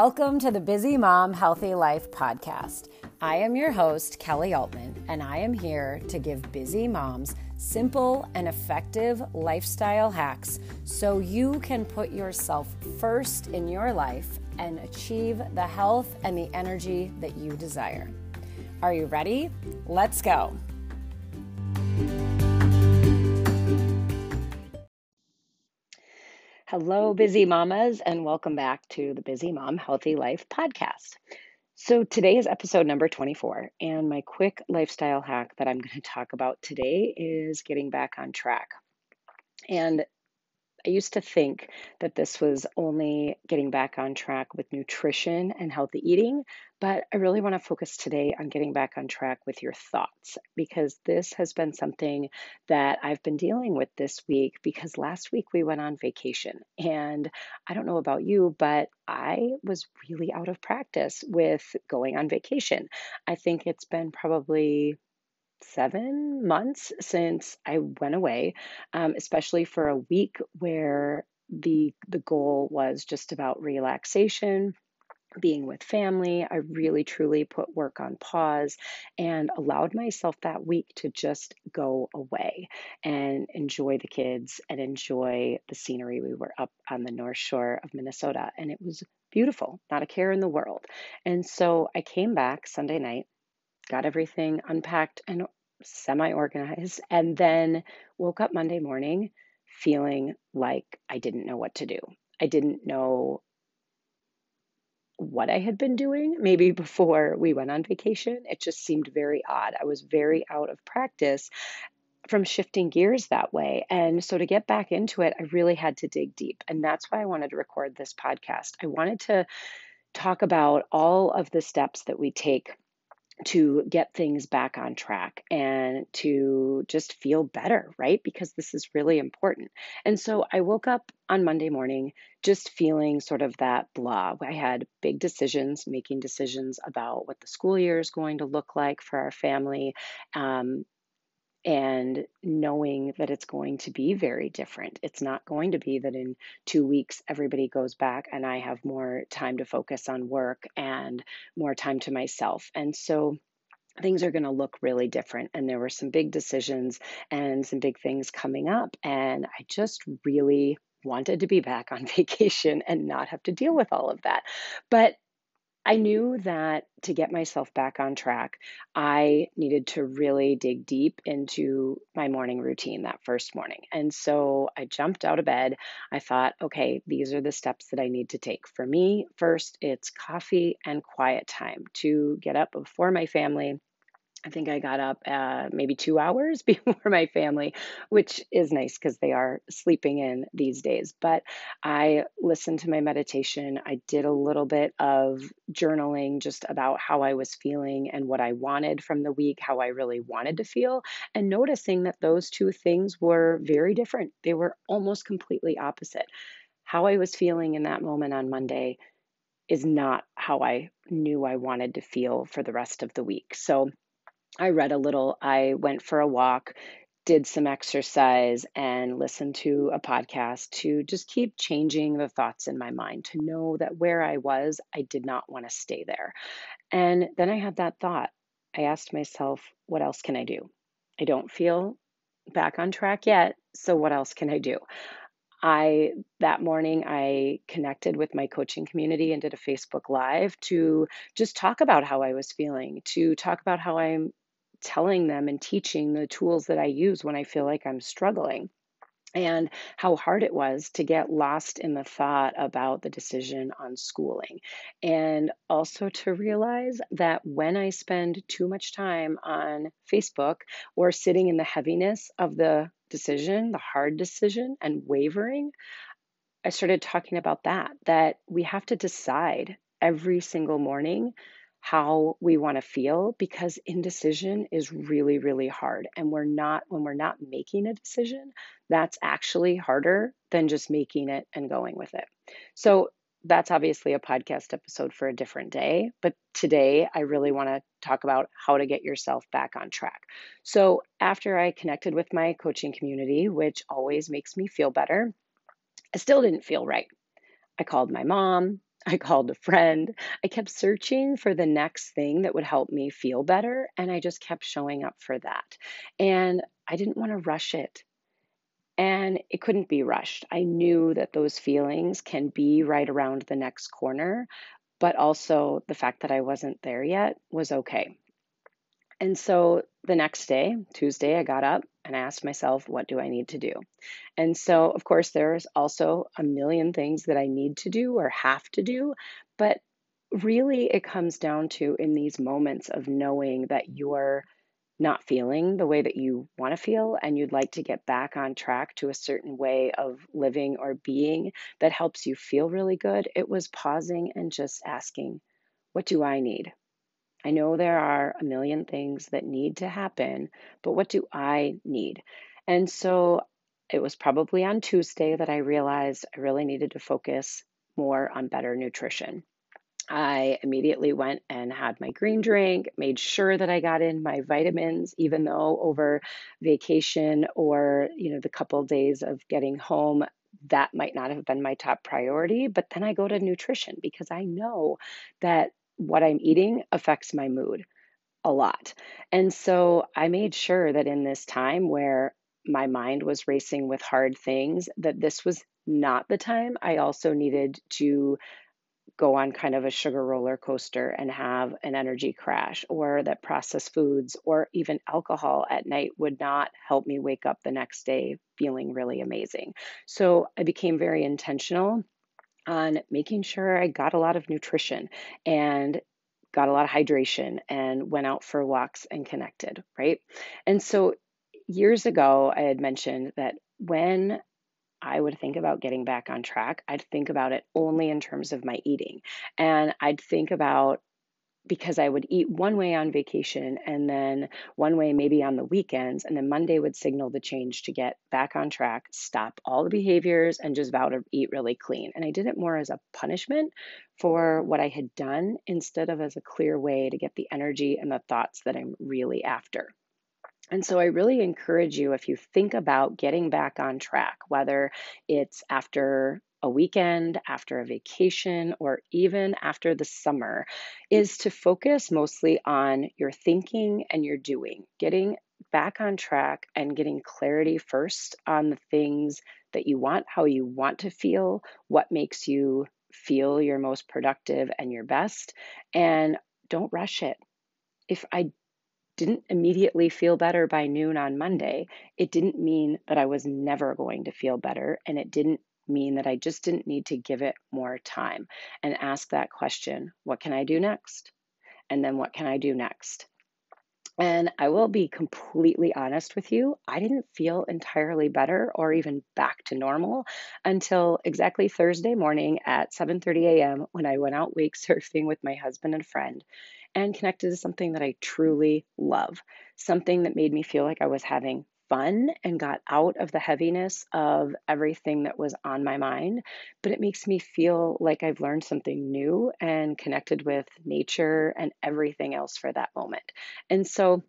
Welcome to the Busy Mom Healthy Life podcast. I am your host, Kelly Altman, and I am here to give busy moms simple and effective lifestyle hacks so you can put yourself first in your life and achieve the health and the energy that you desire. Are you ready? Let's go. Hello, busy mamas, and welcome back to the Busy Mom Healthy Life podcast. So, today is episode number 24, and my quick lifestyle hack that I'm going to talk about today is getting back on track. And I used to think that this was only getting back on track with nutrition and healthy eating, but I really want to focus today on getting back on track with your thoughts because this has been something that I've been dealing with this week because last week we went on vacation. And I don't know about you, but I was really out of practice with going on vacation. I think it's been probably seven months since I went away, um, especially for a week where the the goal was just about relaxation being with family. I really truly put work on pause and allowed myself that week to just go away and enjoy the kids and enjoy the scenery. We were up on the North Shore of Minnesota and it was beautiful, not a care in the world. And so I came back Sunday night got everything unpacked and semi organized, and then woke up Monday morning feeling like I didn't know what to do. I didn't know what I had been doing maybe before we went on vacation. It just seemed very odd. I was very out of practice from shifting gears that way. And so to get back into it, I really had to dig deep. And that's why I wanted to record this podcast. I wanted to talk about all of the steps that we take to get things back on track and to just feel better, right? Because this is really important. And so I woke up on Monday morning just feeling sort of that blah. I had big decisions, making decisions about what the school year is going to look like for our family. Um, and knowing that it's going to be very different. It's not going to be that in two weeks everybody goes back and I have more time to focus on work and more time to myself. And so things are going to look really different. And there were some big decisions and some big things coming up. And I just really wanted to be back on vacation and not have to deal with all of that. But I knew that to get myself back on track, I needed to really dig deep into my morning routine that first morning. And so I jumped out of bed. I thought, okay, these are the steps that I need to take. For me, first, it's coffee and quiet time to get up before my family I think I got up uh, maybe two hours before my family, which is nice because they are sleeping in these days. But I listened to my meditation. I did a little bit of journaling just about how I was feeling and what I wanted from the week, how I really wanted to feel, and noticing that those two things were very different. They were almost completely opposite. How I was feeling in that moment on Monday is not how I knew I wanted to feel for the rest of the week. So, I read a little, I went for a walk, did some exercise, and listened to a podcast to just keep changing the thoughts in my mind, to know that where I was, I did not want to stay there. And then I had that thought. I asked myself, what else can I do? I don't feel back on track yet, so what else can I do? I that morning I connected with my coaching community and did a Facebook live to just talk about how I was feeling, to talk about how I'm telling them and teaching the tools that I use when I feel like I'm struggling. And how hard it was to get lost in the thought about the decision on schooling. And also to realize that when I spend too much time on Facebook or sitting in the heaviness of the decision, the hard decision, and wavering, I started talking about that, that we have to decide every single morning how we want to feel because indecision is really really hard. And we're not when we're not making a decision that's actually harder than just making it and going with it. So that's obviously a podcast episode for a different day but today i really want to talk about how to get yourself back on track so after i connected with my coaching community which always makes me feel better i still didn't feel right i called my mom I called a friend. I kept searching for the next thing that would help me feel better. And I just kept showing up for that. And I didn't want to rush it. And it couldn't be rushed. I knew that those feelings can be right around the next corner, but also the fact that I wasn't there yet was okay. And so the next day, Tuesday, I got up and I asked myself, what do I need to do? And so, of course, there's also a million things that I need to do or have to do, but really it comes down to in these moments of knowing that you're not feeling the way that you want to feel and you'd like to get back on track to a certain way of living or being that helps you feel really good, it was pausing and just asking, what do I need? I know there are a million things that need to happen, but what do I need? And so it was probably on Tuesday that I realized I really needed to focus more on better nutrition. I immediately went and had my green drink, made sure that I got in my vitamins, even though over vacation or, you know, the couple days of getting home, that might not have been my top priority. But then I go to nutrition because I know that what I'm eating affects my mood a lot. And so I made sure that in this time where my mind was racing with hard things, that this was not the time. I also needed to go on kind of a sugar roller coaster and have an energy crash, or that processed foods or even alcohol at night would not help me wake up the next day feeling really amazing. So I became very intentional on making sure I got a lot of nutrition and got a lot of hydration and went out for walks and connected, right? And so years ago, I had mentioned that when I would think about getting back on track, I'd think about it only in terms of my eating. And I'd think about because I would eat one way on vacation and then one way maybe on the weekends. And then Monday would signal the change to get back on track, stop all the behaviors, and just vow to eat really clean. And I did it more as a punishment for what I had done instead of as a clear way to get the energy and the thoughts that I'm really after. And so I really encourage you if you think about getting back on track, whether it's after a weekend, after a vacation, or even after the summer, is to focus mostly on your thinking and your doing, getting back on track and getting clarity first on the things that you want, how you want to feel, what makes you feel your most productive and your best, and don't rush it. If I didn't immediately feel better by noon on Monday, it didn't mean that I was never going to feel better. And it didn't mean that I just didn't need to give it more time and ask that question what can I do next? And then what can I do next? And I will be completely honest with you, I didn't feel entirely better or even back to normal until exactly Thursday morning at 7:30 a.m. when I went out wake surfing with my husband and friend and connected to something that I truly love, something that made me feel like I was having fun and got out of the heaviness of everything that was on my mind. But it makes me feel like I've learned something new and connected with nature and everything else for that moment. And so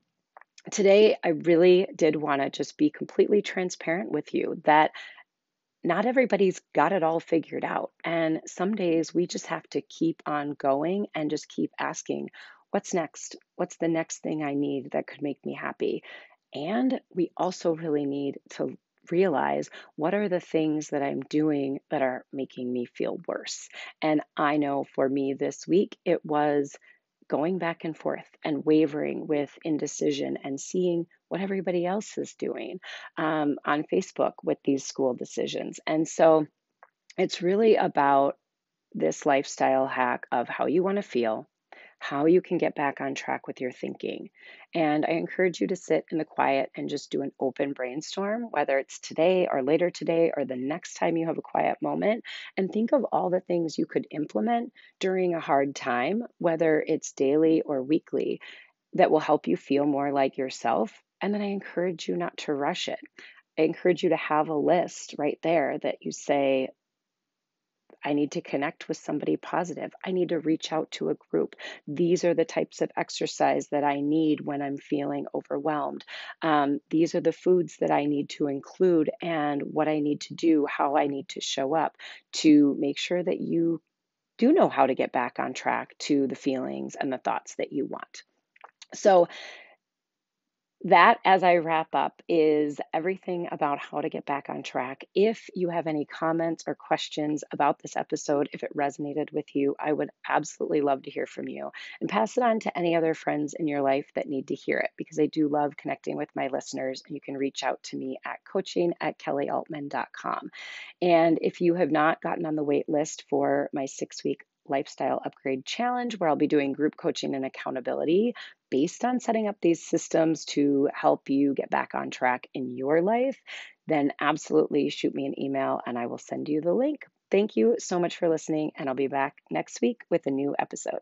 today, I really did want to just be completely transparent with you that not everybody's got it all figured out. And some days we just have to keep on going and just keep asking, what's next? What's the next thing I need that could make me happy? And we also really need to realize what are the things that I'm doing that are making me feel worse. And I know for me this week, it was going back and forth and wavering with indecision and seeing what everybody else is doing um, on Facebook with these school decisions. And so it's really about this lifestyle hack of how you want to feel, how you can get back on track with your thinking. And I encourage you to sit in the quiet and just do an open brainstorm, whether it's today or later today or the next time you have a quiet moment, and think of all the things you could implement during a hard time, whether it's daily or weekly, that will help you feel more like yourself. And then I encourage you not to rush it. I encourage you to have a list right there that you say, I need to connect with somebody positive. I need to reach out to a group. These are the types of exercise that I need when I'm feeling overwhelmed. Um, these are the foods that I need to include and what I need to do, how I need to show up to make sure that you do know how to get back on track to the feelings and the thoughts that you want. So, that, as I wrap up, is everything about how to get back on track. If you have any comments or questions about this episode, if it resonated with you, I would absolutely love to hear from you and pass it on to any other friends in your life that need to hear it because I do love connecting with my listeners. And you can reach out to me at coaching at kellyaltman.com. And if you have not gotten on the wait list for my six week Lifestyle Upgrade Challenge, where I'll be doing group coaching and accountability based on setting up these systems to help you get back on track in your life, then absolutely shoot me an email and I will send you the link. Thank you so much for listening, and I'll be back next week with a new episode.